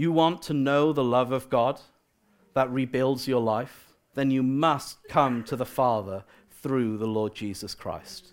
you want to know the love of God that rebuilds your life, then you must come to the Father through the Lord Jesus Christ.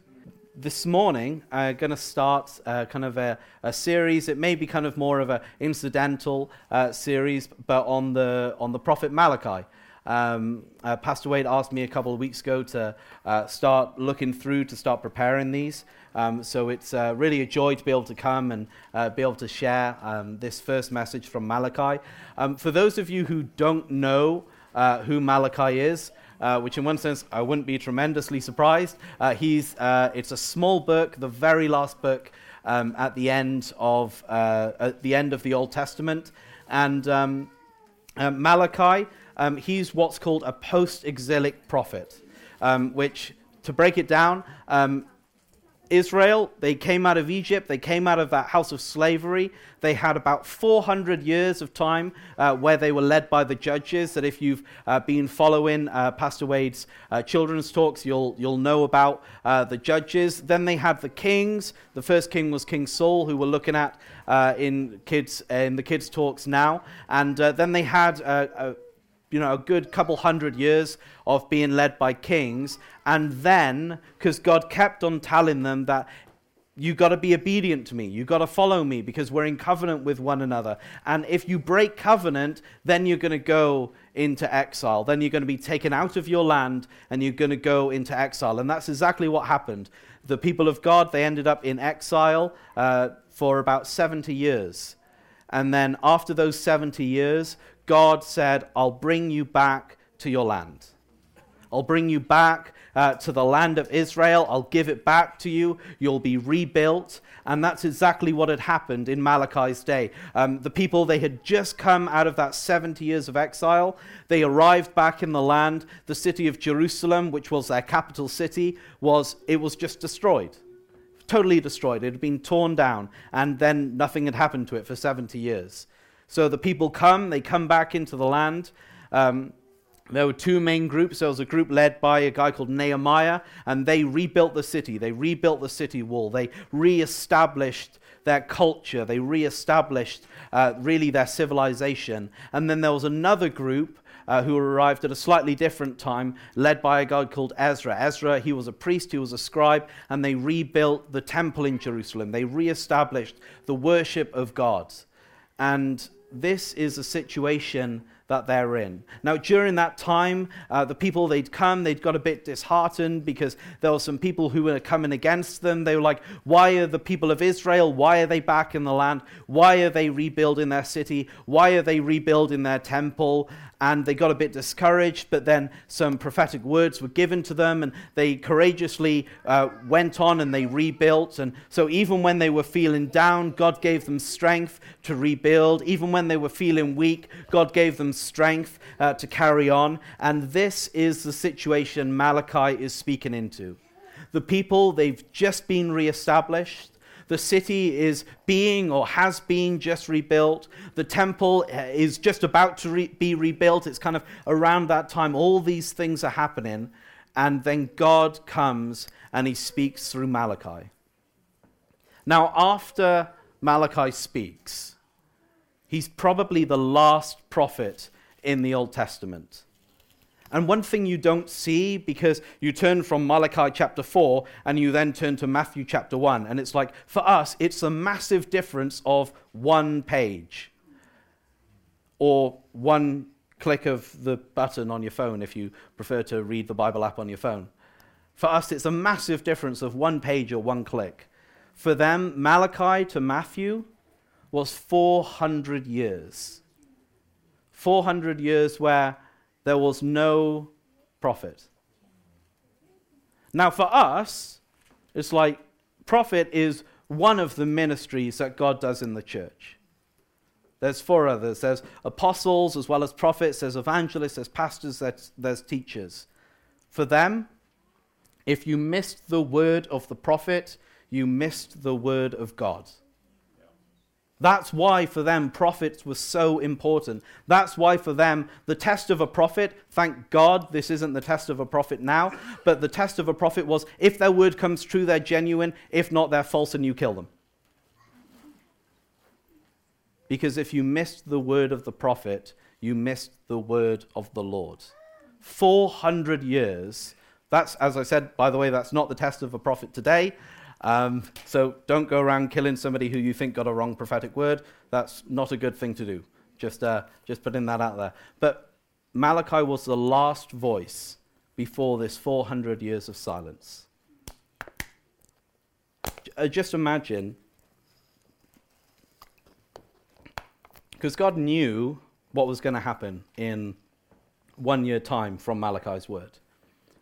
This morning, I'm going to start uh, kind of a, a, series. It may be kind of more of an incidental uh, series, but on the, on the prophet Malachi. Um, uh, Pastor Wade asked me a couple of weeks ago to uh, start looking through, to start preparing these. Um, so it's uh, really a joy to be able to come and uh, be able to share um, this first message from Malachi. Um, for those of you who don't know uh, who Malachi is, uh, which in one sense I wouldn't be tremendously surprised, he's, it's a small book, the very last book um, at the end of at the end of the Old Testament, and um, Malachi um, he's what's called a post exilic prophet, um, which, to break it down, um, Israel, they came out of Egypt, they came out of that house of slavery. They had about 400 years of time uh, where they were led by the judges. That if you've uh, been following uh, Pastor Wade's uh, children's talks, you'll, you'll know about uh, the judges. Then they had the kings. The first king was King Saul, who we're looking at uh, in, kids, in the kids' talks now. And then they had you know, a good couple hundred years of being led by kings. And then, because God kept on telling them that you got to be obedient to me. You got to follow me because we're in covenant with one another. And if you break covenant, then you're going to go into exile. Then you're going to be taken out of your land and you're going to go into exile. And that's exactly what happened. The people of God, they ended up in exile uh, for about 70 years. And then after those 70 years, God said, I'll bring you back to your land. I'll bring you back uh, to the land of Israel. I'll give it back to you. You'll be rebuilt. And that's exactly what had happened in Malachi's day. Um, the people, they had just come out of that 70 years of exile. They arrived back in the land. The city of Jerusalem, which was their capital city, was, it was just destroyed. Totally destroyed. It had been torn down. And then nothing had happened to it for 70 years. So the people come, they come back into the land. Um, there were two main groups. There was a group led by a guy called Nehemiah, and they rebuilt the city. They rebuilt the city wall. They reestablished their culture. They reestablished uh, really their civilization. And then there was another group uh, who arrived at a slightly different time, led by a guy called Ezra. Ezra, he was a priest, he was a scribe, and they rebuilt the temple in Jerusalem. They reestablished the worship of God. And this is a situation that they're in. Now, during that time, uh, the people they'd come, they'd got a bit disheartened because there were some people who were coming against them. They were like, Why are the people of Israel? Why are they back in the land? Why are they rebuilding their city? Why are they rebuilding their temple? And they got a bit discouraged, but then some prophetic words were given to them, and they courageously uh, went on and they rebuilt. And so, even when they were feeling down, God gave them strength to rebuild. Even when they were feeling weak, God gave them strength uh, to carry on. And this is the situation Malachi is speaking into. The people, they've just been reestablished. The city is being or has been just rebuilt. The temple uh, is just about to re- be rebuilt. It's kind of around that time. All these things are happening. And then God comes and he speaks through Malachi. Now, after Malachi speaks, he's probably the last prophet in the Old Testament. And one thing you don't see because you turn from Malachi chapter 4 and you then turn to Matthew chapter 1. And it's like, for us, it's a massive difference of one page or one click of the button on your phone if you prefer to read the Bible app on your phone. For us, it's a massive difference of one page or one click. For them, Malachi to Matthew was 400 years. 400 years where there was no prophet. Now, for us, it's like prophet is one of the ministries that God does in the church. There's four others there's apostles as well as prophets, there's evangelists, there's pastors, there's, there's teachers. For them, if you missed the word of the prophet, you missed the word of God. That's why for them prophets were so important. That's why for them the test of a prophet, thank God this isn't the test of a prophet now, but the test of a prophet was if their word comes true, they're genuine. If not, they're false and you kill them. Because if you missed the word of the prophet, you missed the word of the Lord. 400 years. That's, as I said, by the way, that's not the test of a prophet today. Um, so don't go around killing somebody who you think got a wrong prophetic word. That's not a good thing to do. Just, uh, just putting that out there. But Malachi was the last voice before this 400 years of silence. Uh, just imagine, because God knew what was going to happen in one year time from Malachi's word.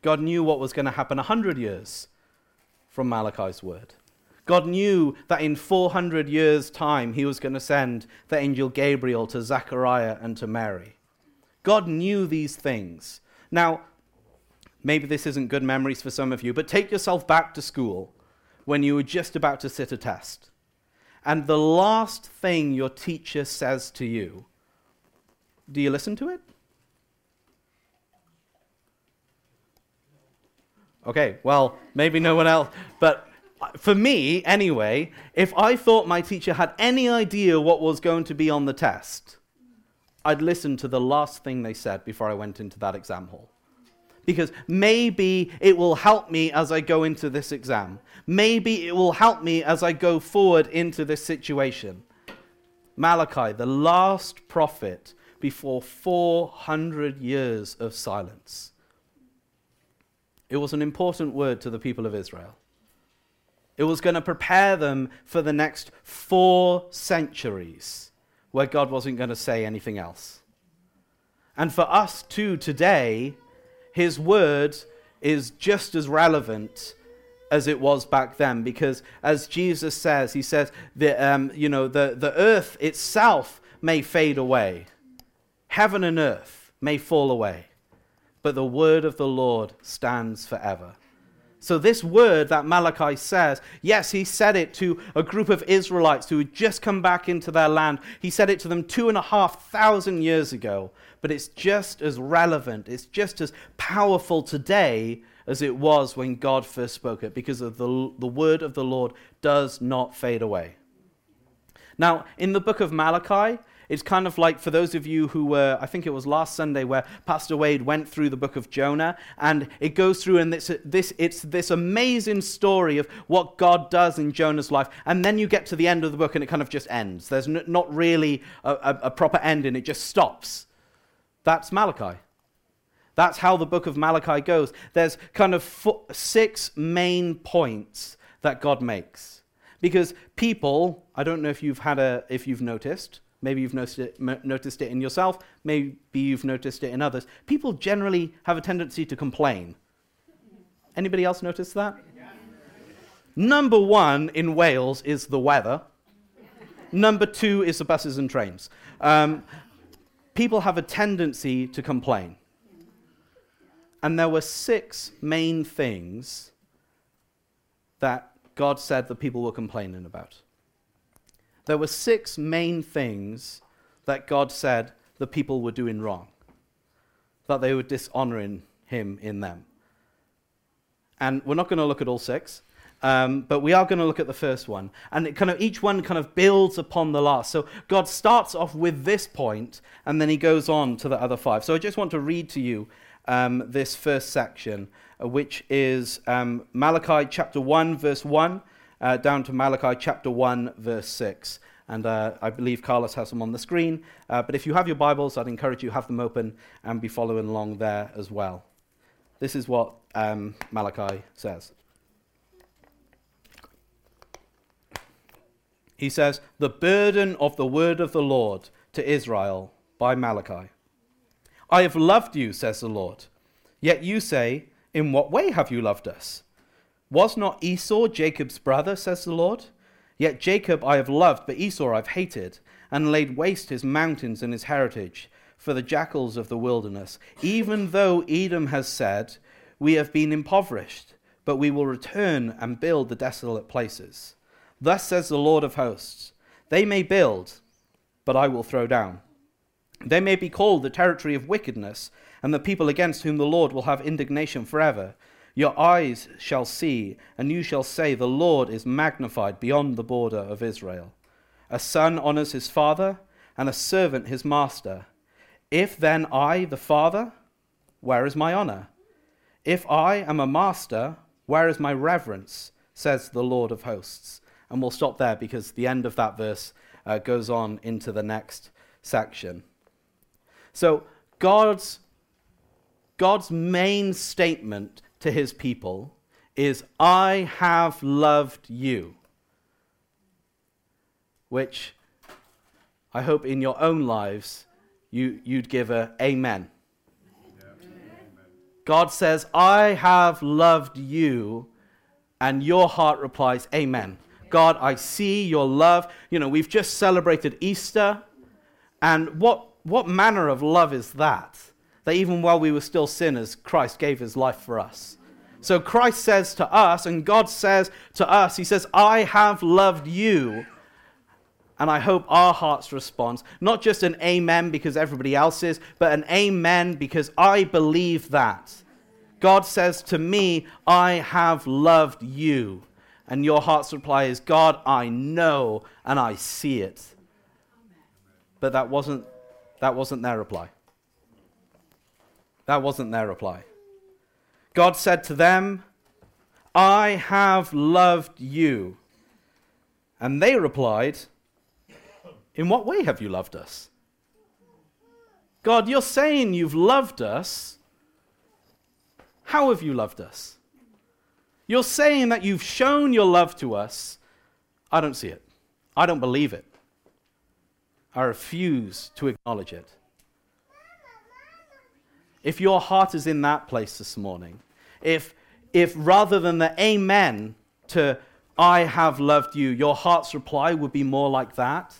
God knew what was going to happen a hundred years from Malachi's word. God knew that in 400 years' time he was going to send the angel Gabriel to Zechariah and to Mary. God knew these things. Now, maybe this isn't good memories for some of you, but take yourself back to school when you were just about to sit a test. And the last thing your teacher says to you, do you listen to it? Okay, well, maybe no one else. But uh, for me, anyway, if I thought my teacher had any idea what was going to be on the test, I'd listen to the last thing they said before I went into that exam hall. Because maybe it will help me as I go into this exam. Maybe it will help me as I go forward into this situation. Malachi, the last prophet before 400 years of silence. It was an important word to the people of Israel. It was going to prepare them for the next four centuries where God wasn't going to say anything else. And for us too today, his word is just as relevant as it was back then because as jesus says he says um, you know the, the earth itself may fade away heaven and earth may fall away but the word of the Lord stands forever. So, this word that Malachi says, yes, he said it to a group of Israelites who had just come back into their land. He said it to them two and a half thousand years ago, but it's just as relevant, it's just as powerful today as it was when God first spoke it, because the, the word of the Lord does not fade away. Now, in the book of Malachi, it's kind of like for those of you who were, I think it was last Sunday, where Pastor Wade went through the book of Jonah, and it goes through, and it's this, it's this amazing story of what God does in Jonah's life. And then you get to the end of the book, and it kind of just ends. There's n- not really a, a, a proper ending, it just stops. That's Malachi. That's how the book of Malachi goes. There's kind of six main points that God makes. Because people, I don't know if you've had a, if you've noticed, Maybe you've noticed it, noticed it in yourself. Maybe you've noticed it in others. People generally have a tendency to complain. Anybody else notice that? Number one in Wales is the weather. Number two is the buses and trains. Um, people have a tendency to complain. And there were six main things that God said the people were complaining about there were six main things that God said the people were doing wrong, that they were dishonoring Him in them. And we're not going to look at all six. Um, but we are going to look at the first one, and it kind of each one kind of builds upon the last. So God starts off with this point, and then He goes on to the other five. So I just want to read to you um, this first section, uh, which is um, Malachi chapter one, verse one, uh, down to Malachi chapter 1, verse 6. And uh, I believe Carlos has them on the screen. Uh, but if you have your Bibles, I'd encourage you have them open and be following along there as well. This is what um, Malachi says. He says, The burden of the word of the Lord to Israel by Malachi. I have loved you, says the Lord. Yet you say, In what way have you loved us? Was not Esau Jacob's brother, says the Lord? Yet Jacob I have loved, but Esau I've hated, and laid waste his mountains and his heritage for the jackals of the wilderness. Even though Edom has said, We have been impoverished, but we will return and build the desolate places. Thus says the Lord of hosts They may build, but I will throw down. They may be called the territory of wickedness, and the people against whom the Lord will have indignation forever. Your eyes shall see, and you shall say, The Lord is magnified beyond the border of Israel. A son honors his father, and a servant his master. If then I, the Father, where is my honor? If I am a master, where is my reverence? says the Lord of hosts. And we'll stop there because the end of that verse uh, goes on into the next section. So, God's, God's main statement to his people is, I have loved you. Which I hope in your own lives you, you'd give a amen. God says, I have loved you, and your heart replies, Amen. God, I see your love. You know, we've just celebrated Easter, and what, what manner of love is that? That even while we were still sinners, Christ gave his life for us. So Christ says to us, and God says to us, He says, I have loved you and I hope our heart's response, not just an amen because everybody else is, but an amen because I believe that. God says to me, I have loved you. And your heart's reply is, God, I know and I see it. But that wasn't, that wasn't their reply. That wasn't their reply. God said to them, I have loved you. And they replied, in what way have you loved us? God, you're saying you've loved us. How have you loved us? You're saying that you've shown your love to us. I don't see it. I don't believe it. I refuse to acknowledge it. If your heart is in that place this morning, if, if rather than the amen to I have loved you, your heart's reply would be more like that,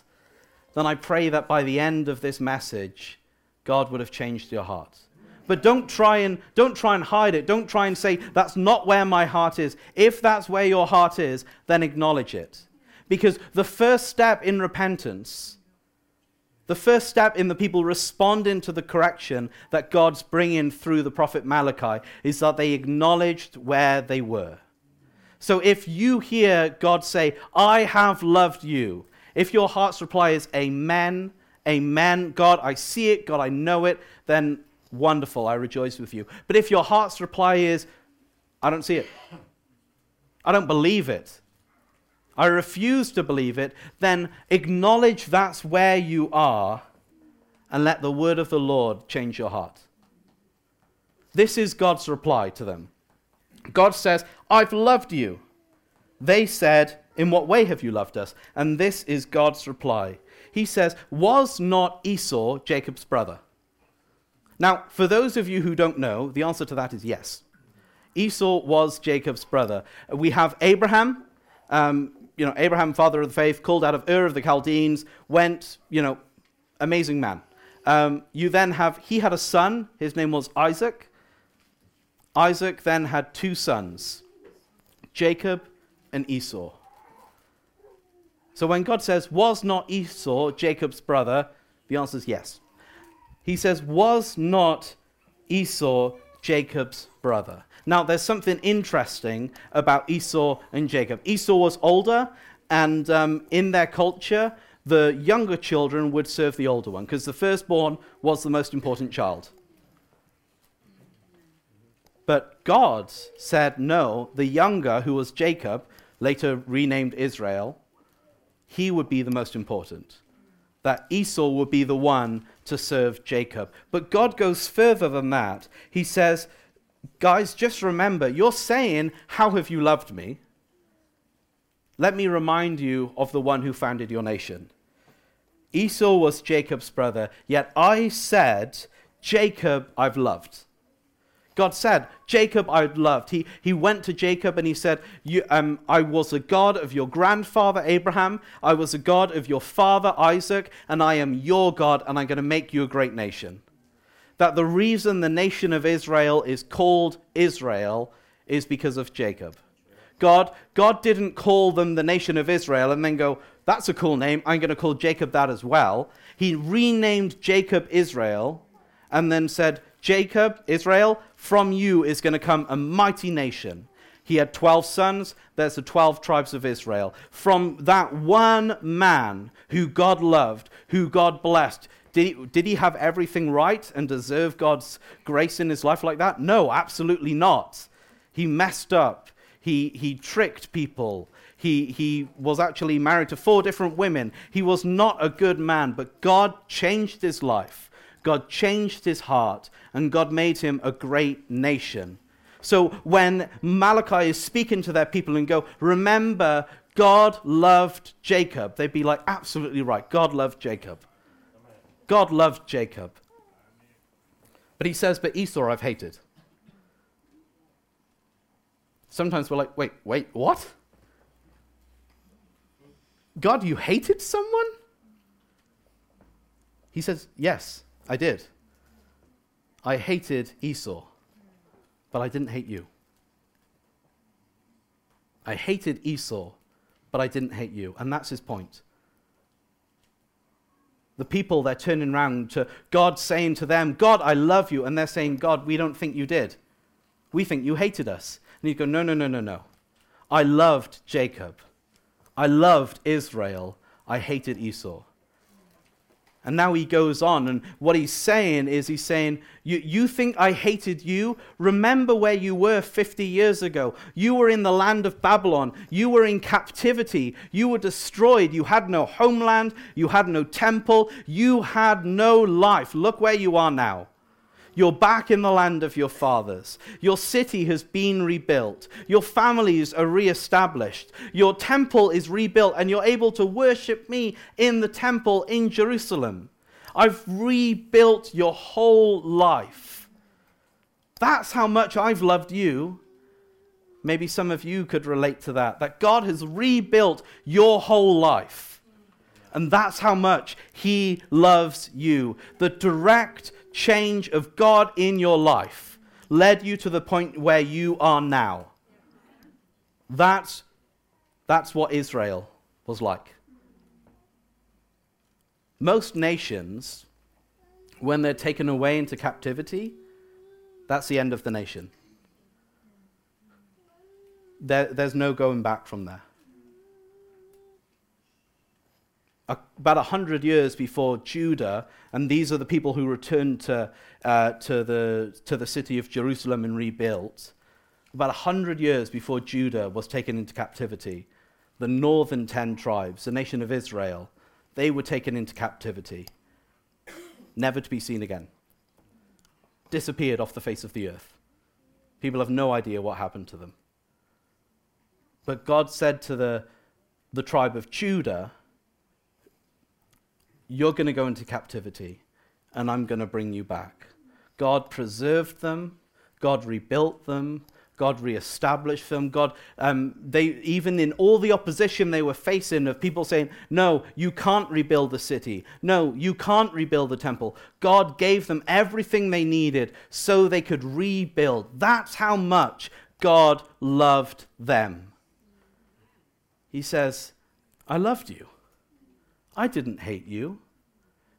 then I pray that by the end of this message, God would have changed your heart. But don't try and don't try and hide it. Don't try and say that's not where my heart is. If that's where your heart is, then acknowledge it. Because the first step in repentance, the first step in the people responding to the correction that God's bringing through the prophet Malachi is that they acknowledged where they were. So if you hear God say, I have loved you, if your heart's reply is Amen, Amen, God, I see it, God, I know it, then wonderful, I rejoice with you. But if your heart's reply is, I don't see it, I don't believe it, I refuse to believe it, then acknowledge that's where you are and let the word of the Lord change your heart. This is God's reply to them. God says, I've loved you. They said, in what way have you loved us? And this is God's reply. He says, Was not Esau Jacob's brother? Now, for those of you who don't know, the answer to that is yes. Esau was Jacob's brother. We have Abraham, um, you know, Abraham, father of the faith, called out of Ur of the Chaldeans, went, you know, amazing man. Um, you then have, he had a son, his name was Isaac. Isaac then had two sons, Jacob and Esau. So when God says, Was not Esau Jacob's brother? The answer is yes. He says, Was not Esau Jacob's brother? Now, there's something interesting about Esau and Jacob. Esau was older, and um, in their culture, the younger children would serve the older one because the firstborn was the most important child. But God said, No, the younger, who was Jacob, later renamed Israel, he would be the most important. That Esau would be the one to serve Jacob. But God goes further than that. He says, Guys, just remember, you're saying, How have you loved me? Let me remind you of the one who founded your nation. Esau was Jacob's brother, yet I said, Jacob I've loved. God said, Jacob I loved. He, he went to Jacob and he said, um, I was a God of your grandfather Abraham, I was a God of your father Isaac, and I am your God, and I'm going to make you a great nation. That the reason the nation of Israel is called Israel is because of Jacob. God, God didn't call them the nation of Israel and then go, that's a cool name, I'm going to call Jacob that as well. He renamed Jacob Israel and then said, Jacob, Israel, from you is going to come a mighty nation. He had 12 sons. There's the 12 tribes of Israel. From that one man who God loved, who God blessed. Did he, did he have everything right and deserve God's grace in his life like that? No, absolutely not. He messed up. He, he tricked people. He, he was actually married to four different women. He was not a good man, but God changed his life. God changed his heart, and God made him a great nation. So when Malachi is speaking to their people and go, remember, God loved Jacob, they'd be like, absolutely right. God loved Jacob. God loved Jacob. But he says, but Esau I've hated. Sometimes we're like, wait, wait, what? God, you hated someone? He says, yes, I did. I hated Esau, but I didn't hate you. I hated Esau, but I didn't hate you. And that's his point. The people, they're turning around to God saying to them, God, I love you. And they're saying, God, we don't think you did. We think you hated us. And you go, no, no, no, no, no. I loved Jacob. I loved Israel. I hated Esau. And now he goes on, and what he's saying is, he's saying, you, you think I hated you? Remember where you were 50 years ago. You were in the land of Babylon. You were in captivity. You were destroyed. You had no homeland. You had no temple. You had no life. Look where you are now. You're back in the land of your fathers. Your city has been rebuilt. Your families are reestablished. Your temple is rebuilt, and you're able to worship me in the temple in Jerusalem. I've rebuilt your whole life. That's how much I've loved you. Maybe some of you could relate to that. That God has rebuilt your whole life. And that's how much He loves you. The direct change of God in your life led you to the point where you are now. That's, that's what Israel was like. Most nations, when they're taken away into captivity, that's the end of the nation. There, there's no going back from there. About 100 years before Judah, and these are the people who returned to, uh, to, the, to the city of Jerusalem and rebuilt. About 100 years before Judah was taken into captivity, the northern 10 tribes, the nation of Israel, they were taken into captivity, never to be seen again. Disappeared off the face of the earth. People have no idea what happened to them. But God said to the, the tribe of Judah, you're going to go into captivity, and I'm going to bring you back. God preserved them, God rebuilt them, God reestablished them. God, um, they even in all the opposition they were facing of people saying, "No, you can't rebuild the city. No, you can't rebuild the temple." God gave them everything they needed so they could rebuild. That's how much God loved them. He says, "I loved you. I didn't hate you.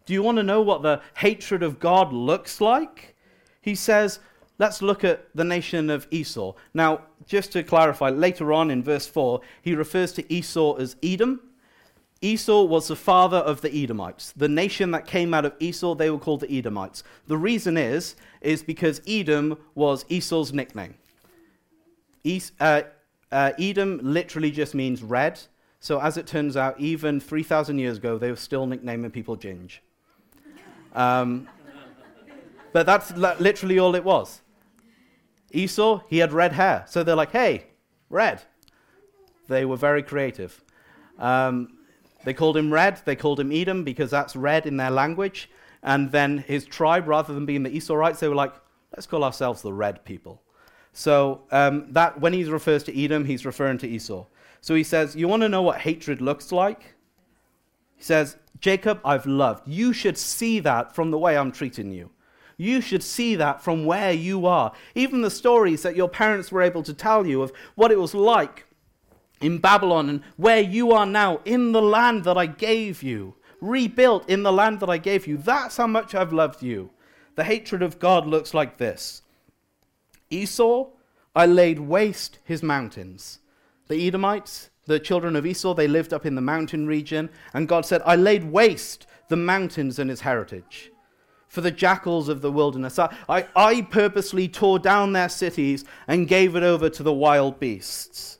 Do you want to know what the hatred of God looks like? He says, let's look at the nation of Esau. Now, just to clarify, later on in verse 4, he refers to Esau as Edom. Esau was the father of the Edomites. The nation that came out of Esau, they were called the Edomites. The reason is, is because Edom was Esau's nickname. Es- uh, uh, Edom literally just means red. So, as it turns out, even 3,000 years ago, they were still nicknaming people Ginge. Um, but that's literally all it was. Esau, he had red hair. So they're like, hey, red. They were very creative. Um, they called him Red. They called him Edom because that's red in their language. And then his tribe, rather than being the Esauites, they were like, let's call ourselves the red people. So um, that when he refers to Edom, he's referring to Esau. So he says, You want to know what hatred looks like? He says, Jacob, I've loved. You should see that from the way I'm treating you. You should see that from where you are. Even the stories that your parents were able to tell you of what it was like in Babylon and where you are now in the land that I gave you, rebuilt in the land that I gave you. That's how much I've loved you. The hatred of God looks like this Esau, I laid waste his mountains. The Edomites, the children of Esau, they lived up in the mountain region, and God said, I laid waste the mountains and his heritage. For the jackals of the wilderness, I, I, I purposely tore down their cities and gave it over to the wild beasts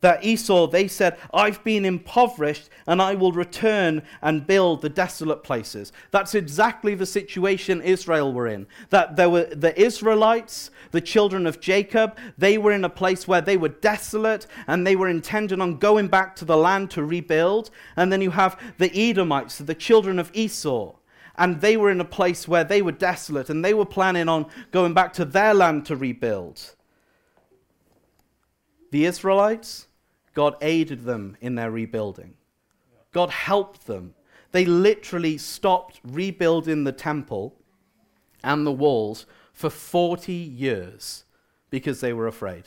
that Esau, they said, I've been impoverished and I will return and build the desolate places. That's exactly the situation Israel were in. That there were the Israelites, the children of Jacob, they were in a place where they were desolate and they were intending on going back to the land to rebuild. And then you have the Edomites, the children of Esau. And they were in a place where they were desolate and they were planning on going back to their land to rebuild. The Israelites, God aided them in their rebuilding. God helped them. They literally stopped rebuilding the temple and the walls for 40 years because they were afraid.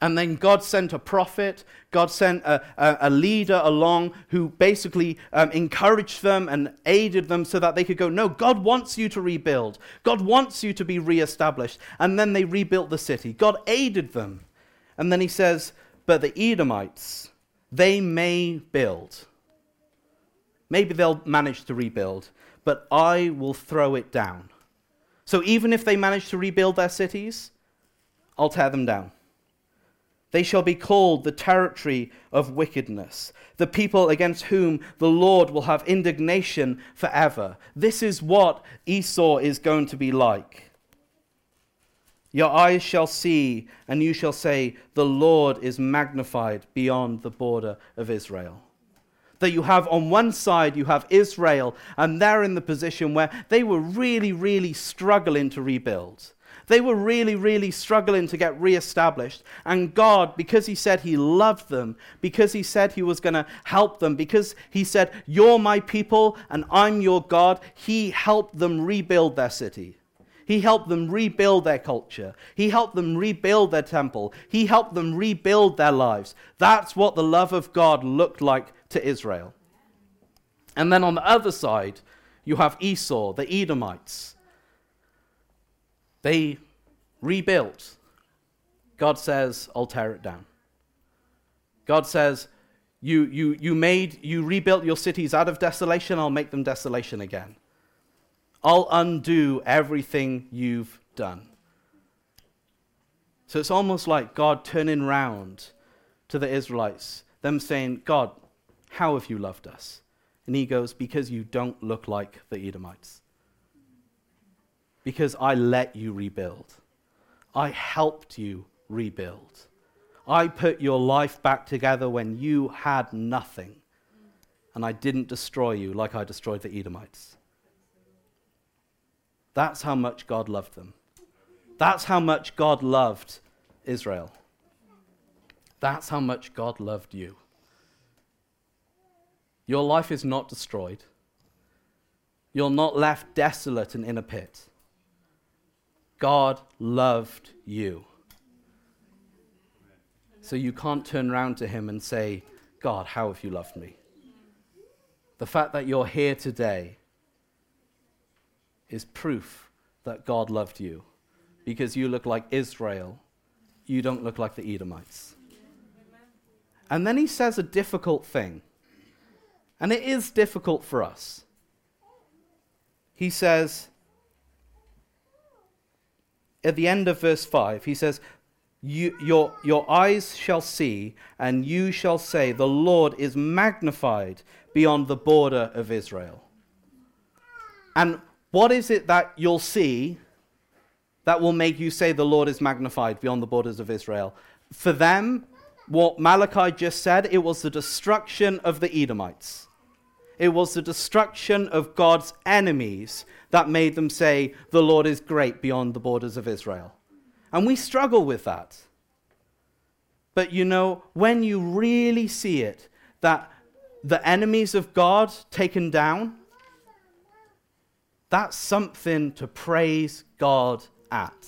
And then God sent a prophet, God sent a, a, a leader along who basically um, encouraged them and aided them so that they could go, No, God wants you to rebuild. God wants you to be reestablished. And then they rebuilt the city. God aided them. And then he says, but the Edomites, they may build. Maybe they'll manage to rebuild, but I will throw it down. So even if they manage to rebuild their cities, I'll tear them down. They shall be called the territory of wickedness, the people against whom the Lord will have indignation forever. This is what Esau is going to be like. Your eyes shall see, and you shall say, The Lord is magnified beyond the border of Israel. That you have on one side, you have Israel, and they're in the position where they were really, really struggling to rebuild. They were really, really struggling to get reestablished. And God, because He said He loved them, because He said He was going to help them, because He said, You're my people and I'm your God, He helped them rebuild their city. He helped them rebuild their culture. He helped them rebuild their temple. He helped them rebuild their lives. That's what the love of God looked like to Israel. And then on the other side, you have Esau, the Edomites. They rebuilt. God says, I'll tear it down. God says, you, you, you made, you rebuilt your cities out of desolation, I'll make them desolation again. I'll undo everything you've done. So it's almost like God turning round to the Israelites, them saying, God, how have you loved us? And he goes, Because you don't look like the Edomites. Because I let you rebuild. I helped you rebuild. I put your life back together when you had nothing. And I didn't destroy you like I destroyed the Edomites. That's how much God loved them. That's how much God loved Israel. That's how much God loved you. Your life is not destroyed. You're not left desolate and in a pit. God loved you. So you can't turn around to him and say, God, how have you loved me? The fact that you're here today is proof that God loved you because you look like Israel. You don't look like the Edomites. And then he says a difficult thing. And it is difficult for us. He says, at the end of verse 5, he says, you, your, your eyes shall see, and you shall say, The Lord is magnified beyond the border of Israel. And what is it that you'll see that will make you say the Lord is magnified beyond the borders of Israel? For them, what Malachi just said, it was the destruction of the Edomites. It was the destruction of God's enemies that made them say, The Lord is great beyond the borders of Israel. And we struggle with that. But you know, when you really see it, that the enemies of God taken down, that's something to praise God at.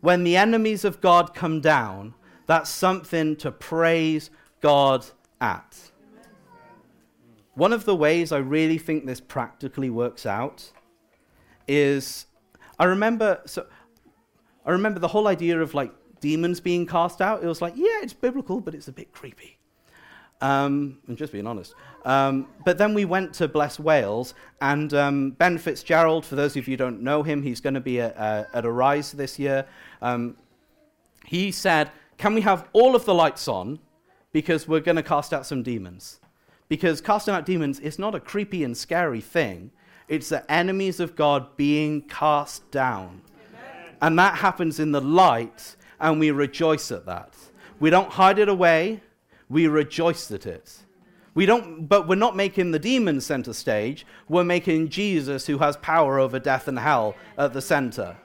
When the enemies of God come down, that's something to praise God at. One of the ways I really think this practically works out is I remember so I remember the whole idea of like demons being cast out. It was like, yeah, it's biblical, but it's a bit creepy. Um, I'm just being honest. Um, but then we went to Bless Wales, and um, Ben Fitzgerald, for those of you who don't know him, he's going to be at, uh, at Arise this year. Um, he said, Can we have all of the lights on? Because we're going to cast out some demons. Because casting out demons is not a creepy and scary thing, it's the enemies of God being cast down. Amen. And that happens in the light, and we rejoice at that. We don't hide it away, we rejoice at it. We don't, but we're not making the demon center stage. We're making Jesus, who has power over death and hell, at the center.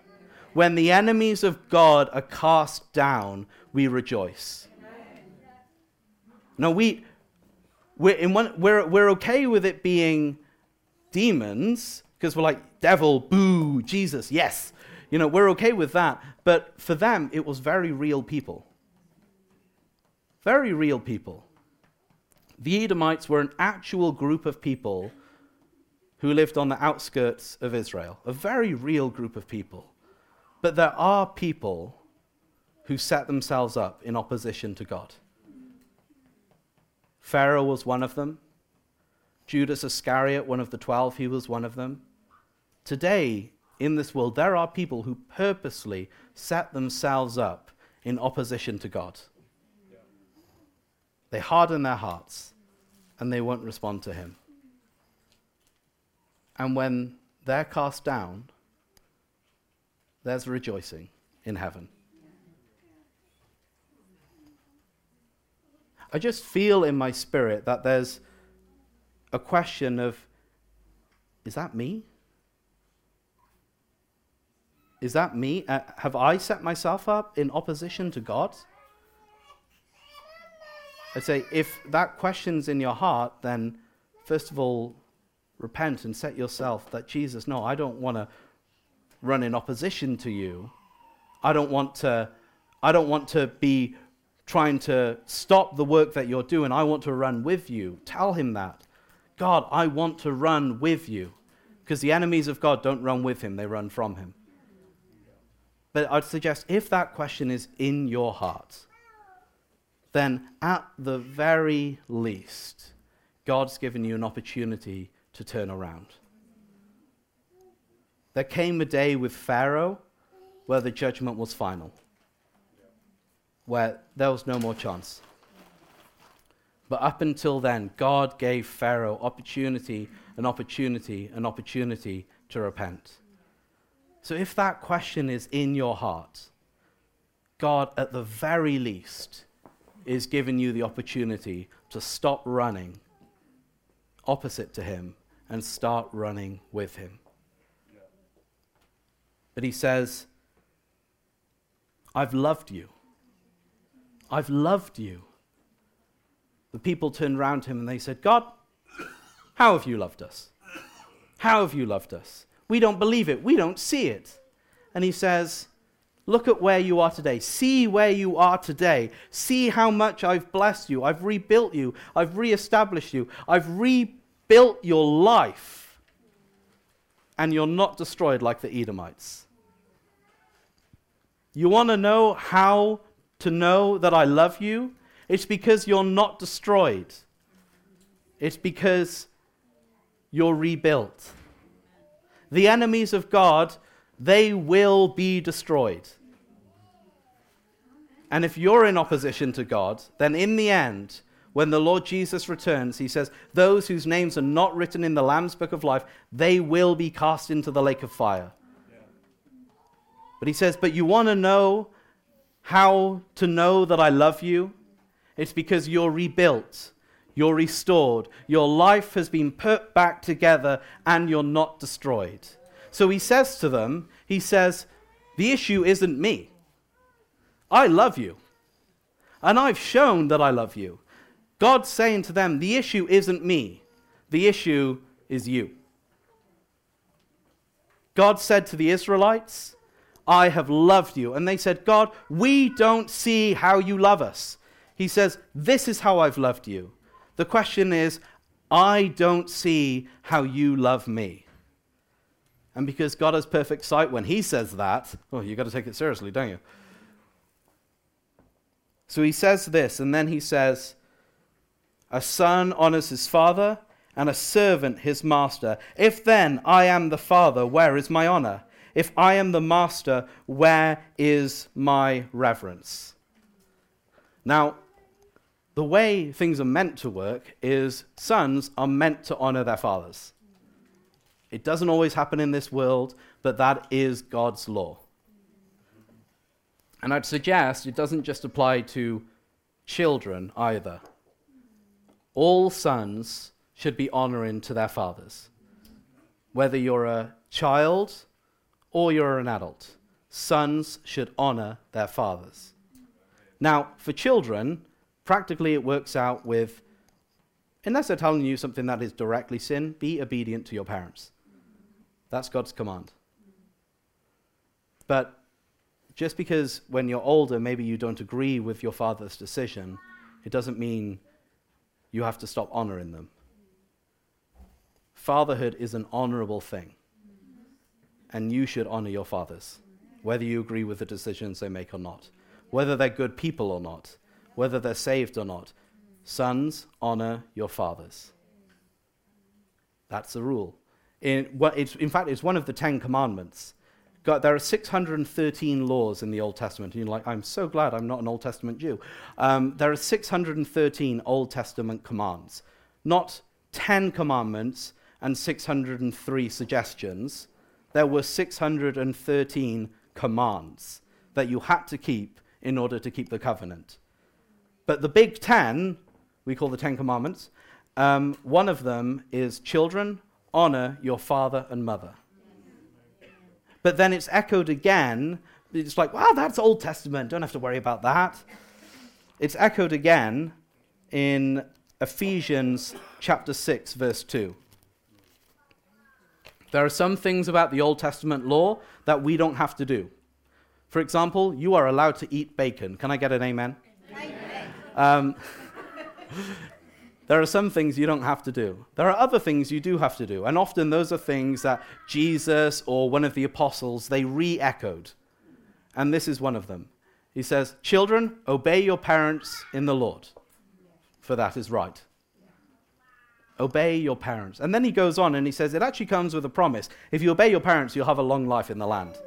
When the enemies of God are cast down, we rejoice. No, we, we're, in one, we're, we're okay with it being demons because we're like, devil, boo, Jesus, yes. You know, we're okay with that. But for them, it was very real people. Very real people. The Edomites were an actual group of people who lived on the outskirts of Israel, a very real group of people. But there are people who set themselves up in opposition to God. Pharaoh was one of them. Judas Iscariot, one of the twelve, he was one of them. Today, in this world, there are people who purposely set themselves up in opposition to God. They harden their hearts and they won't respond to him. And when they're cast down, there's rejoicing in heaven. I just feel in my spirit that there's a question of is that me? Is that me? Uh, have I set myself up in opposition to God? I'd say if that question's in your heart, then first of all, repent and set yourself that Jesus, no, I don't want to run in opposition to you. I don't want to I don't want to be trying to stop the work that you're doing. I want to run with you. Tell him that. God, I want to run with you. Because the enemies of God don't run with him, they run from him. But I'd suggest if that question is in your heart, then at the very least, God's given you an opportunity to turn around. There came a day with Pharaoh where the judgment was final, where there was no more chance. But up until then, God gave Pharaoh opportunity, an opportunity, an opportunity to repent. So if that question is in your heart, God, at the very least, is giving you the opportunity to stop running opposite to Him and start running with Him. But He says, I've loved you. I've loved you. The people turned around to him and they said, God, how have you loved us? How have you loved us? We don't believe it. We don't see it. And he says, Look at where you are today. See where you are today. See how much I've blessed you. I've rebuilt you. I've reestablished you. I've rebuilt your life. And you're not destroyed like the Edomites. You want to know how to know that I love you? It's because you're not destroyed. It's because you're rebuilt. The enemies of God they will be destroyed. And if you're in opposition to God, then in the end, when the Lord Jesus returns, he says, Those whose names are not written in the Lamb's book of life, they will be cast into the lake of fire. But he says, But you want to know how to know that I love you? It's because you're rebuilt, you're restored, your life has been put back together, and you're not destroyed. So he says to them, he says, The issue isn't me. I love you. And I've shown that I love you. God's saying to them, The issue isn't me. The issue is you. God said to the Israelites, I have loved you. And they said, God, we don't see how you love us. He says, This is how I've loved you. The question is, I don't see how you love me. And because God has perfect sight, when He says that, oh, you've got to take it seriously, don't you? So He says this, and then He says, A son honors his father, and a servant his master. If then I am the father, where is my honor? If I am the master, where is my reverence? Now, the way things are meant to work is sons are meant to honor their fathers. It doesn't always happen in this world, but that is God's law. And I'd suggest it doesn't just apply to children either. All sons should be honoring to their fathers. Whether you're a child or you're an adult, sons should honor their fathers. Now, for children, practically it works out with unless they're telling you something that is directly sin, be obedient to your parents. That's God's command. But just because when you're older, maybe you don't agree with your father's decision, it doesn't mean you have to stop honoring them. Fatherhood is an honorable thing, and you should honor your fathers, whether you agree with the decisions they make or not, whether they're good people or not, whether they're saved or not. Sons, honor your fathers. That's the rule. In, in fact, it's one of the Ten Commandments. God, there are 613 laws in the Old Testament. And you're like, I'm so glad I'm not an Old Testament Jew. Um, there are 613 Old Testament commands, not 10 commandments and 603 suggestions. There were 613 commands that you had to keep in order to keep the covenant. But the big 10, we call the 10 commandments, um, one of them is children, honor your father and mother. But then it's echoed again. It's like, wow, that's Old Testament. Don't have to worry about that. It's echoed again in Ephesians chapter 6, verse 2. There are some things about the Old Testament law that we don't have to do. For example, you are allowed to eat bacon. Can I get an amen? Amen. Um, there are some things you don't have to do. There are other things you do have to do. And often those are things that Jesus or one of the apostles, they re-echoed. And this is one of them. He says, Children, obey your parents in the Lord, for that is right. Obey your parents. And then he goes on and he says, It actually comes with a promise. If you obey your parents, you'll have a long life in the land.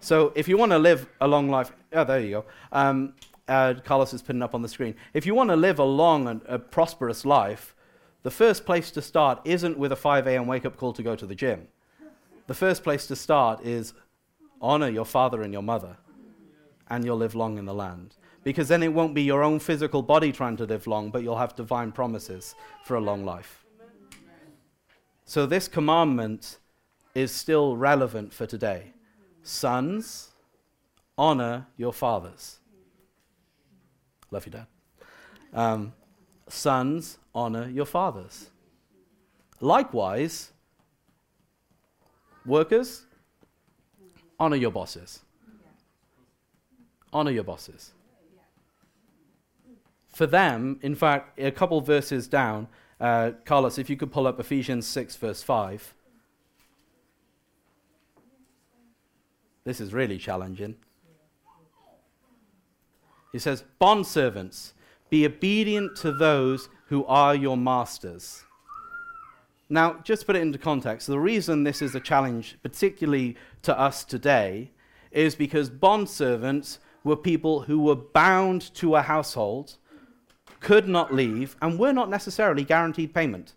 So if you want to live a long life, oh, there you go. Um, uh, Carlos is putting up on the screen. If you want to live a long and a prosperous life, the first place to start isn't with a 5 a.m. wake up call to go to the gym. The first place to start is honor your father and your mother, and you'll live long in the land. Because then it won't be your own physical body trying to live long, but you'll have divine promises for a long life. So, this commandment is still relevant for today. Sons, honor your fathers. Love you, Dad. Um, sons, honor your fathers. Likewise, workers, honor your bosses. Honor your bosses. For them, in fact, a couple verses down, uh, Carlos, if you could pull up Ephesians 6, verse 5. This is really challenging. He says, Bondservants, be obedient to those who are your masters. Now, just put it into context, the reason this is a challenge, particularly to us today, is because bondservants were people who were bound to a household, could not leave, and were not necessarily guaranteed payment.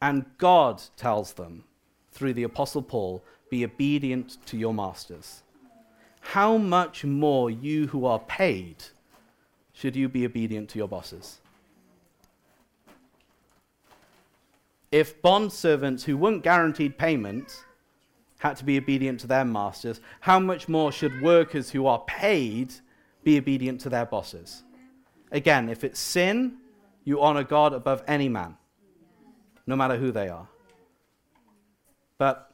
And God tells them, through the Apostle Paul, be obedient to your masters how much more you who are paid should you be obedient to your bosses? If bond servants who weren't guaranteed payment had to be obedient to their masters, how much more should workers who are paid be obedient to their bosses? Again, if it's sin, you honor God above any man, no matter who they are. But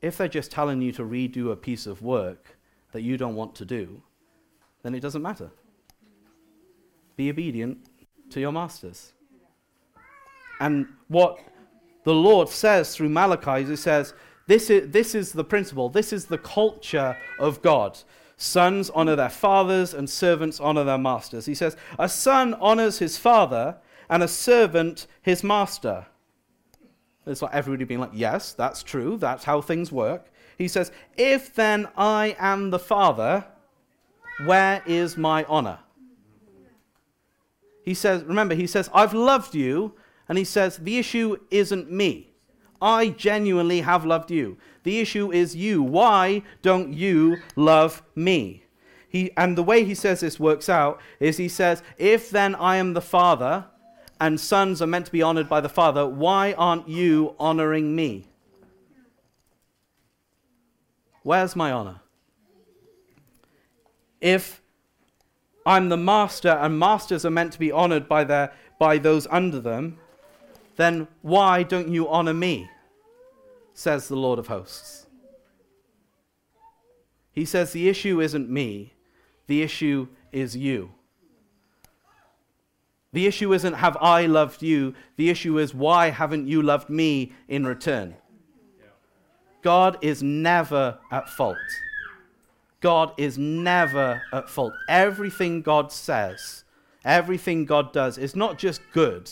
if they're just telling you to redo a piece of work, that you don't want to do, then it doesn't matter. Be obedient to your masters. And what the Lord says through Malachi is He says, this is, this is the principle, this is the culture of God. Sons honor their fathers, and servants honor their masters. He says, A son honors his father, and a servant his master. It's like everybody being like, Yes, that's true. That's how things work. He says, If then I am the father, where is my honor? He says, Remember, he says, I've loved you. And he says, The issue isn't me. I genuinely have loved you. The issue is you. Why don't you love me? He, and the way he says this works out is he says, If then I am the Father, and sons are meant to be honored by the Father, why aren't you honoring me? Where's my honor? If I'm the master and masters are meant to be honored by, their, by those under them, then why don't you honor me? Says the Lord of hosts. He says, The issue isn't me, the issue is you. The issue isn't, Have I loved you? The issue is, Why haven't you loved me in return? God is never at fault. God is never at fault. Everything God says, everything God does is not just good,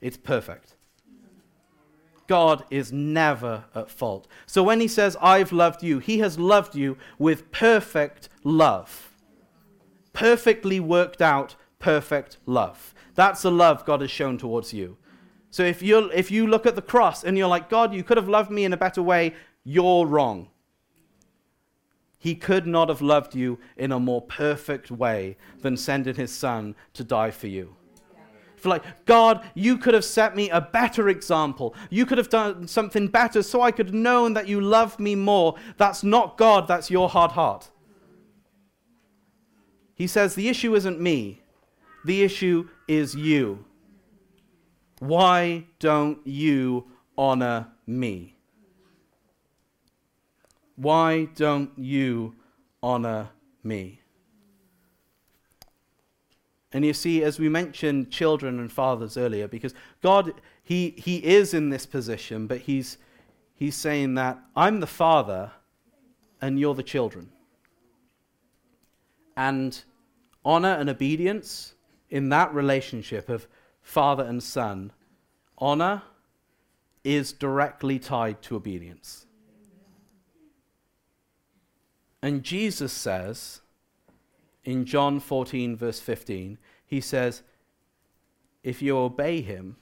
it's perfect. God is never at fault. So when he says, I've loved you, he has loved you with perfect love. Perfectly worked out, perfect love. That's the love God has shown towards you. So if, you if you look at the cross and you're like, God, you could have loved me in a better way, you're wrong. He could not have loved you in a more perfect way than sending his son to die for you. For like, God, you could have set me a better example. You could have done something better so I could have known that you love me more. That's not God, that's your hard heart. He says, The issue isn't me, the issue is you. Why don't you honor me? Why don't you honor me? And you see, as we mentioned children and fathers earlier, because God, He, he is in this position, but he's, he's saying that I'm the father and you're the children. And honor and obedience in that relationship of father and son, honor is directly tied to obedience. And Jesus says in John 14, verse 15, he says, If you obey him,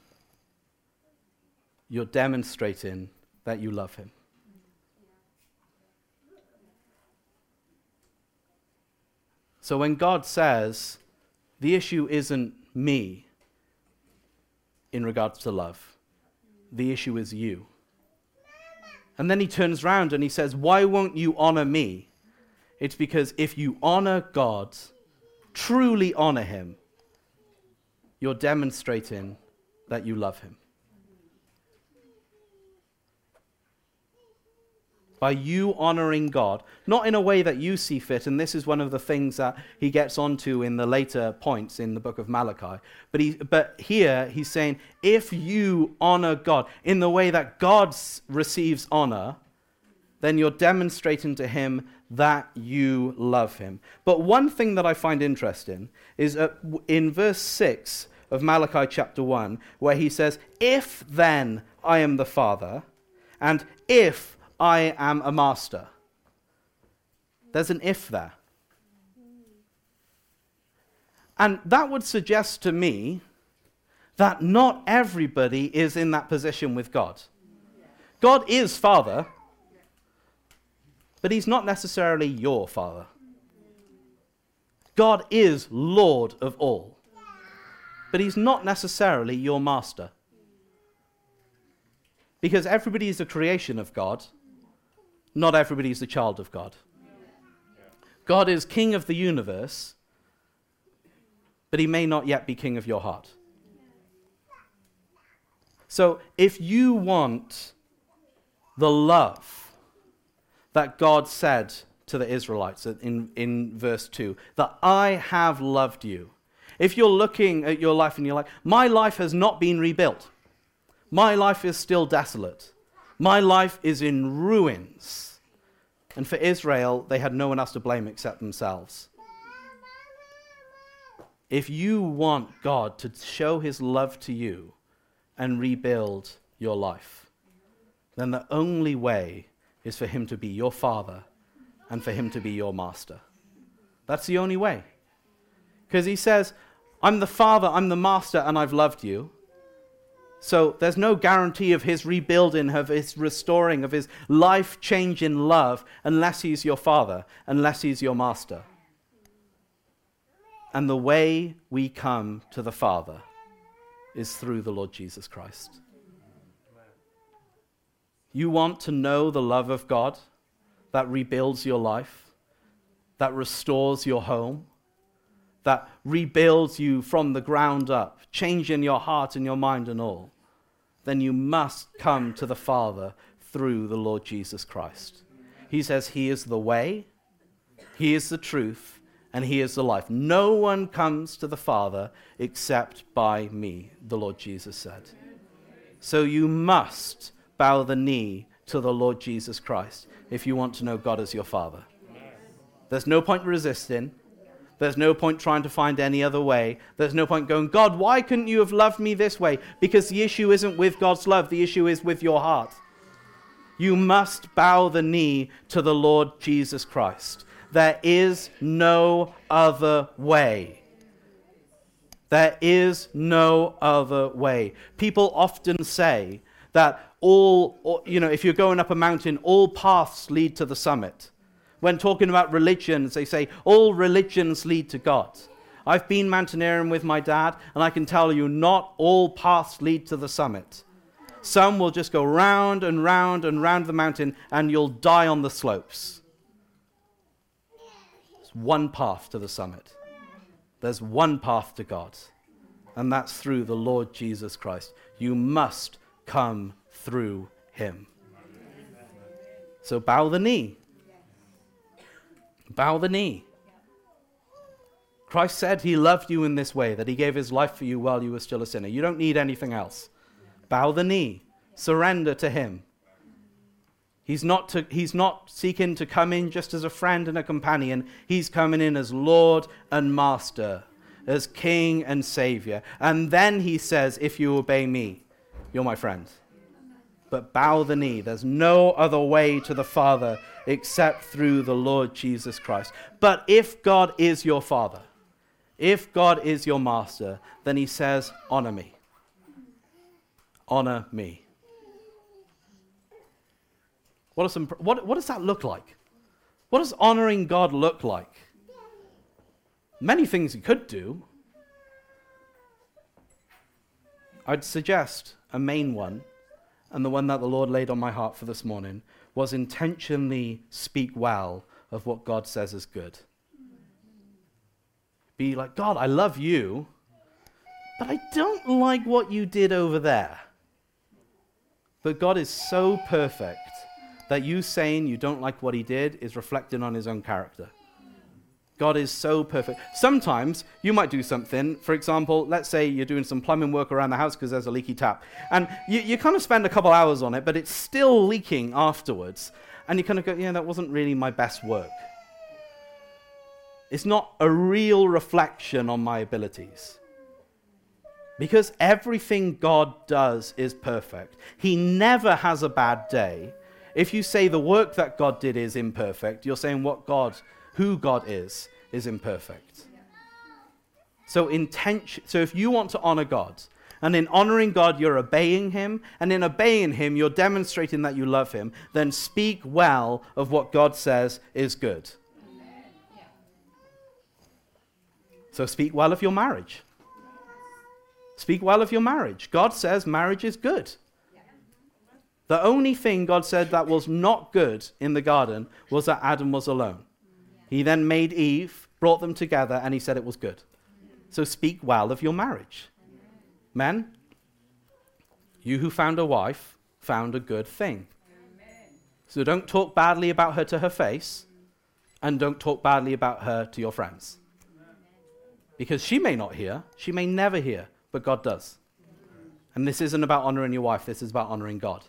you're demonstrating that you love him. So when God says, the issue isn't me in regards to love, the issue is you. And then he turns around and he says, Why won't you honor me? It's because if you honor God, truly honor Him, you're demonstrating that you love Him. By you honoring God, not in a way that you see fit, and this is one of the things that he gets onto in the later points in the book of Malachi. But, he, but here he's saying, if you honor God in the way that God receives honor, then you're demonstrating to him that you love him. But one thing that I find interesting is in verse 6 of Malachi chapter 1, where he says, If then I am the Father, and if I am a master. There's an if there. And that would suggest to me that not everybody is in that position with God. God is Father, but he's not necessarily your father. God is Lord of all, but he's not necessarily your master. Because everybody is a creation of God, not everybody is a child of God. God is king of the universe, but he may not yet be king of your heart. So if you want the love that God said to the Israelites in, in verse 2 that I have loved you. If you're looking at your life and you're like, my life has not been rebuilt, my life is still desolate, my life is in ruins, And for Israel, they had no one else to blame except themselves. If you want God to show his love to you and rebuild your life, then the only way is for him to be your father and for him to be your master. That's the only way. Because he says, I'm the father, I'm the master, and I've loved you. So there's no guarantee of his rebuilding, of his restoring, of his life changing love unless he's your father, unless he's your master. And the way we come to the Father is through the Lord Jesus Christ. You want to know the love of God that rebuilds your life, that restores your home, that rebuilds you from the ground up, changing your heart and your mind and all, then you must come to the Father through the Lord Jesus Christ. He says He is the way, He is the truth, and He is the life. No one comes to the Father except by me, the Lord Jesus said. So you must bow the knee to the Lord Jesus Christ if you want to know God as your Father. There's no point resisting. There's no point trying to find any other way. There's no point going, God, why couldn't you have loved me this way? Because the issue isn't with God's love, the issue is with your heart. You must bow the knee to the Lord Jesus Christ. There is no other way. There is no other way. People often say that all, you know, if you're going up a mountain, all paths lead to the summit. When talking about religions, they say all religions lead to God. I've been mountaineering with my dad, and I can tell you not all paths lead to the summit. Some will just go round and round and round the mountain, and you'll die on the slopes. There's one path to the summit. There's one path to God, and that's through the Lord Jesus Christ. You must come through him. So bow the knee Bow the knee. Christ said he loved you in this way, that he gave his life for you while you were still a sinner. You don't need anything else. Bow the knee. Surrender to him. He's not, to, he's not seeking to come in just as a friend and a companion. He's coming in as Lord and Master, as King and Savior. And then he says, If you obey me, you're my friend but bow the knee. There's no other way to the Father except through the Lord Jesus Christ. But if God is your Father, if God is your Master, then he says, Honor me. Honor me. What, some, what, what does that look like? What does honoring God look like? Many things you could do. I'd suggest a main one and the one that the Lord laid on my heart for this morning was intentionally speak well of what God says is good. Be like, God, I love you, but I don't like what you did over there. But God is so perfect that you saying you don't like what he did is reflecting on his own character. God is so perfect. Sometimes you might do something. For example, let's say you're doing some plumbing work around the house because there's a leaky tap. And you, you kind of spend a couple hours on it, but it's still leaking afterwards. And you kind of go, yeah, that wasn't really my best work. It's not a real reflection on my abilities. Because everything God does is perfect. He never has a bad day. If you say the work that God did is imperfect, you're saying what God who God is, is imperfect. So, intention, so if you want to honor God, and in honoring God, you're obeying Him, and in obeying Him, you're demonstrating that you love Him, then speak well of what God says is good. So, speak well of your marriage. Speak well of your marriage. God says marriage is good. The only thing God said that was not good in the garden was that Adam was alone. He then made Eve, brought them together, and he said it was good. So speak well of your marriage. Men, you who found a wife found a good thing. So don't talk badly about her to her face, and don't talk badly about her to your friends. Because she may not hear, she may never hear, but God does. And this isn't about honoring your wife, this is about honoring God.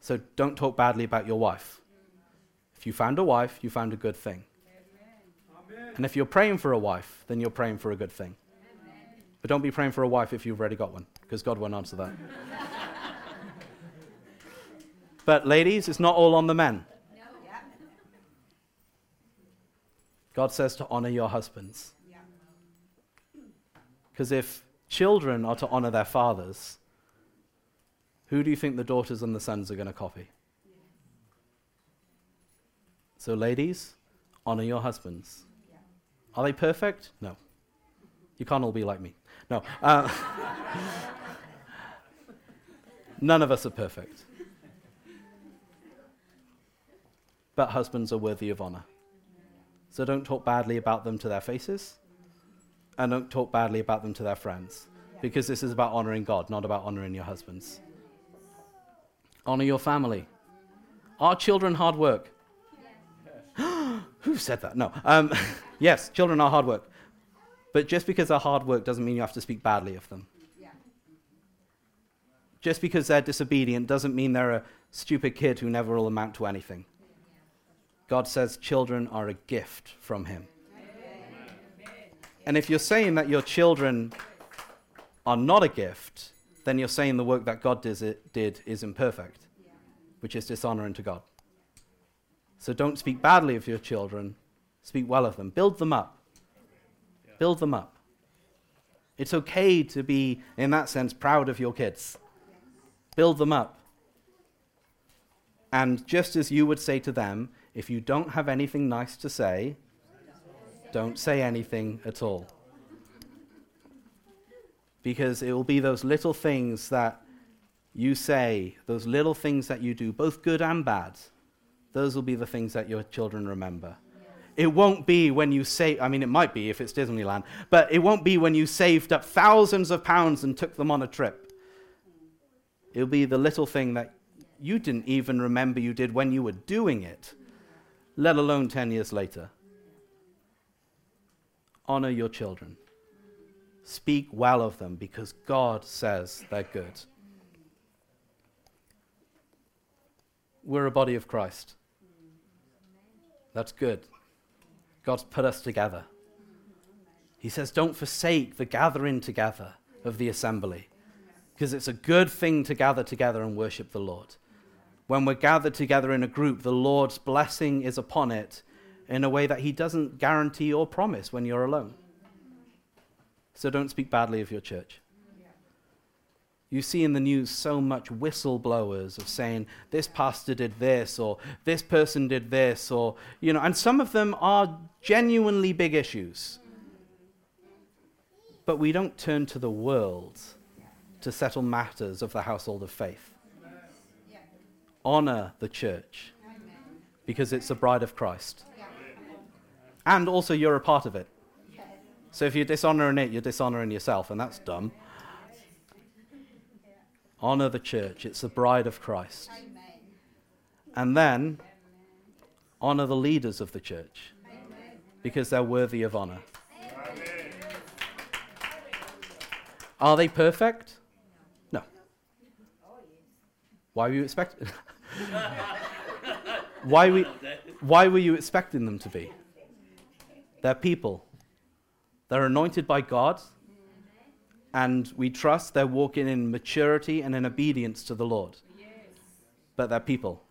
So don't talk badly about your wife You found a wife, you found a good thing. Amen. And if you're praying for a wife, then you're praying for a good thing. Amen. But don't be praying for a wife if you've already got one, because God won't answer that. but ladies, it's not all on the men. God says to honor your husbands. Because if children are to honor their fathers, who do you think the daughters and the sons are going to copy? So, ladies, honor your husbands. Are they perfect? No. You can't all be like me. No. Uh, none of us are perfect. But husbands are worthy of honor. So don't talk badly about them to their faces, and don't talk badly about them to their friends, because this is about honoring God, not about honoring your husbands. Honor your family. Are children hard work? Who said that? No. Um, yes, children are hard work. But just because they're hard work doesn't mean you have to speak badly of them. Just because they're disobedient doesn't mean they're a stupid kid who never will amount to anything. God says children are a gift from Him. And if you're saying that your children are not a gift, then you're saying the work that God did is imperfect, which is dishonoring to God. So don't speak badly of your children, speak well of them. Build them up. Build them up. It's okay to be, in that sense, proud of your kids. Build them up. And just as you would say to them, if you don't have anything nice to say, don't say anything at all. Because it will be those little things that you say, those little things that you do, both good and bad, those will be the things that your children remember. It won't be when you say, I mean, it might be if it's Disneyland, but it won't be when you saved up thousands of pounds and took them on a trip. It'll be the little thing that you didn't even remember you did when you were doing it, let alone 10 years later. Honor your children. Speak well of them because God says they're good. We're a body of Christ. That's good. God's put us together. He says, Don't forsake the gathering together of the assembly, because it's a good thing to gather together and worship the Lord. When we're gathered together in a group, the Lord's blessing is upon it in a way that He doesn't guarantee or promise when you're alone. So don't speak badly of your church. You see in the news so much whistleblowers of saying this pastor did this or this person did this or, you know, and some of them are genuinely big issues. But we don't turn to the world to settle matters of the household of faith. Honor the church because it's the bride of Christ. And also, you're a part of it. So if you're dishonoring it, you're dishonoring yourself, and that's dumb. Honor the church, it's the bride of Christ. Amen. And then honor the leaders of the church Amen. because they're worthy of honor. Amen. Are they perfect? No. Why were you expecting? why, we, why were you expecting them to be? They're people. They're anointed by God and we trust they're walking in maturity and in obedience to the Lord. Yes. But they're people.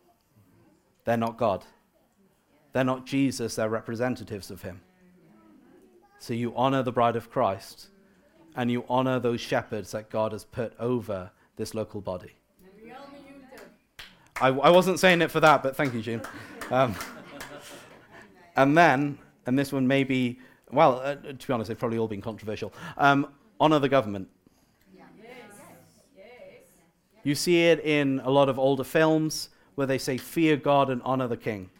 They're not God. They're not Jesus, they're representatives of Him. So you honor the bride of Christ and you honor those shepherds that God has put over this local body. I, I wasn't saying it for that, but thank you, June. Um, and then, and this one may be, well, uh, to be honest, they've probably all been controversial. Um, honor the government. You see it in a lot of older films where they say, fear God and honor the king.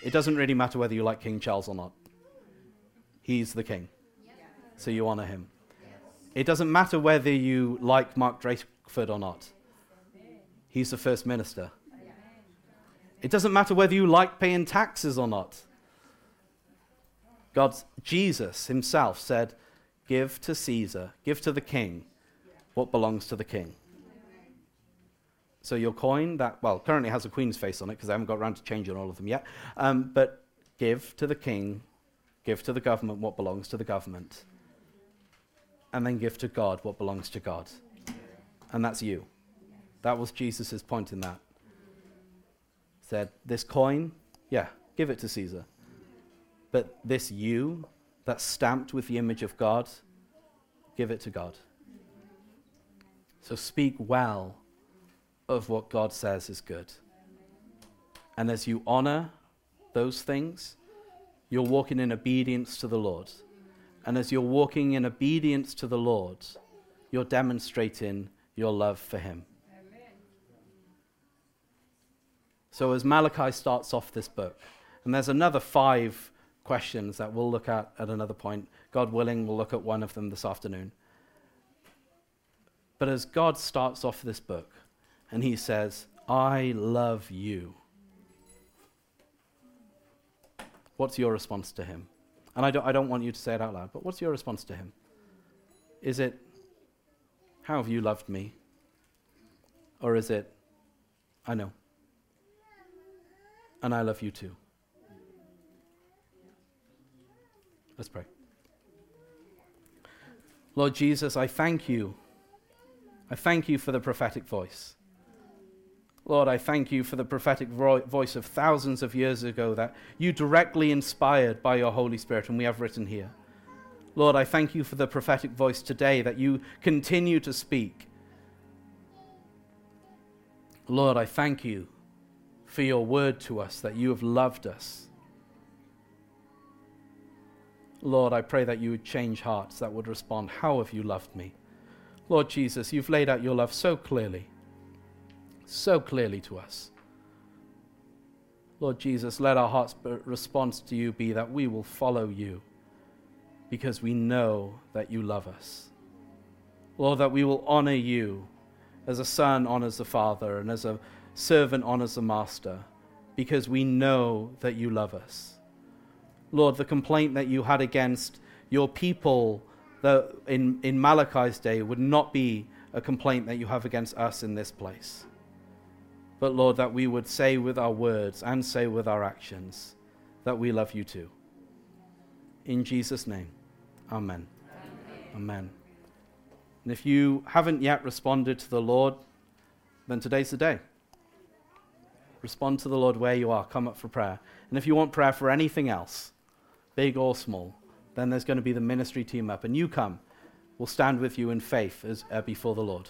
It doesn't really matter whether you like King Charles or not. He's the king. So you honor him. It doesn't matter whether you like Mark Drakeford or not. He's the first minister. It doesn't matter whether you like paying taxes or not. God's Jesus himself said, Give to Caesar, give to the king what belongs to the king. So your coin that, well, currently has a queen's face on it because I haven't got around to changing all of them yet. Um, but give to the king, give to the government what belongs to the government, and then give to God what belongs to God. And that's you. That was Jesus' point in that. Said, this coin, yeah, give it to Caesar. But this you, that's stamped with the image of God, give it to God. So speak well of what God says is good. And as you honor those things, you're walking in obedience to the Lord. And as you're walking in obedience to the Lord, you're demonstrating your love for Him. Amen. So, as Malachi starts off this book, and there's another five questions that we'll look at at another point. God willing, we'll look at one of them this afternoon. But as God starts off this book and he says, I love you, what's your response to him? And I don't, I don't want you to say it out loud, but what's your response to him? Is it, How have you loved me? Or is it, I know. And I love you too. Let's pray. Lord Jesus, I thank you. I thank you for the prophetic voice. Lord, I thank you for the prophetic vo- voice of thousands of years ago that you directly inspired by your Holy Spirit, and we have written here. Lord, I thank you for the prophetic voice today that you continue to speak. Lord, I thank you for your word to us that you have loved us Lord, I pray that you would change hearts that would respond, How have you loved me? Lord Jesus, you've laid out your love so clearly, so clearly to us. Lord Jesus, let our heart's response to you be that we will follow you because we know that you love us. Lord, that we will honor you as a son honors the father and as a servant honors the master because we know that you love us. Lord, the complaint that you had against your people in, in Malachi's day would not be a complaint that you have against us in this place. But Lord, that we would say with our words and say with our actions that we love you too. In Jesus' name, amen. Amen. amen. And if you haven't yet responded to the Lord, then today's the day. Respond to the Lord where you are. Come up for prayer. And if you want prayer for anything else, big or small, then there's going to be the ministry team up, and you come. We'll stand with you in faith as, uh, before the Lord.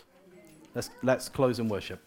Let's, let's close in worship.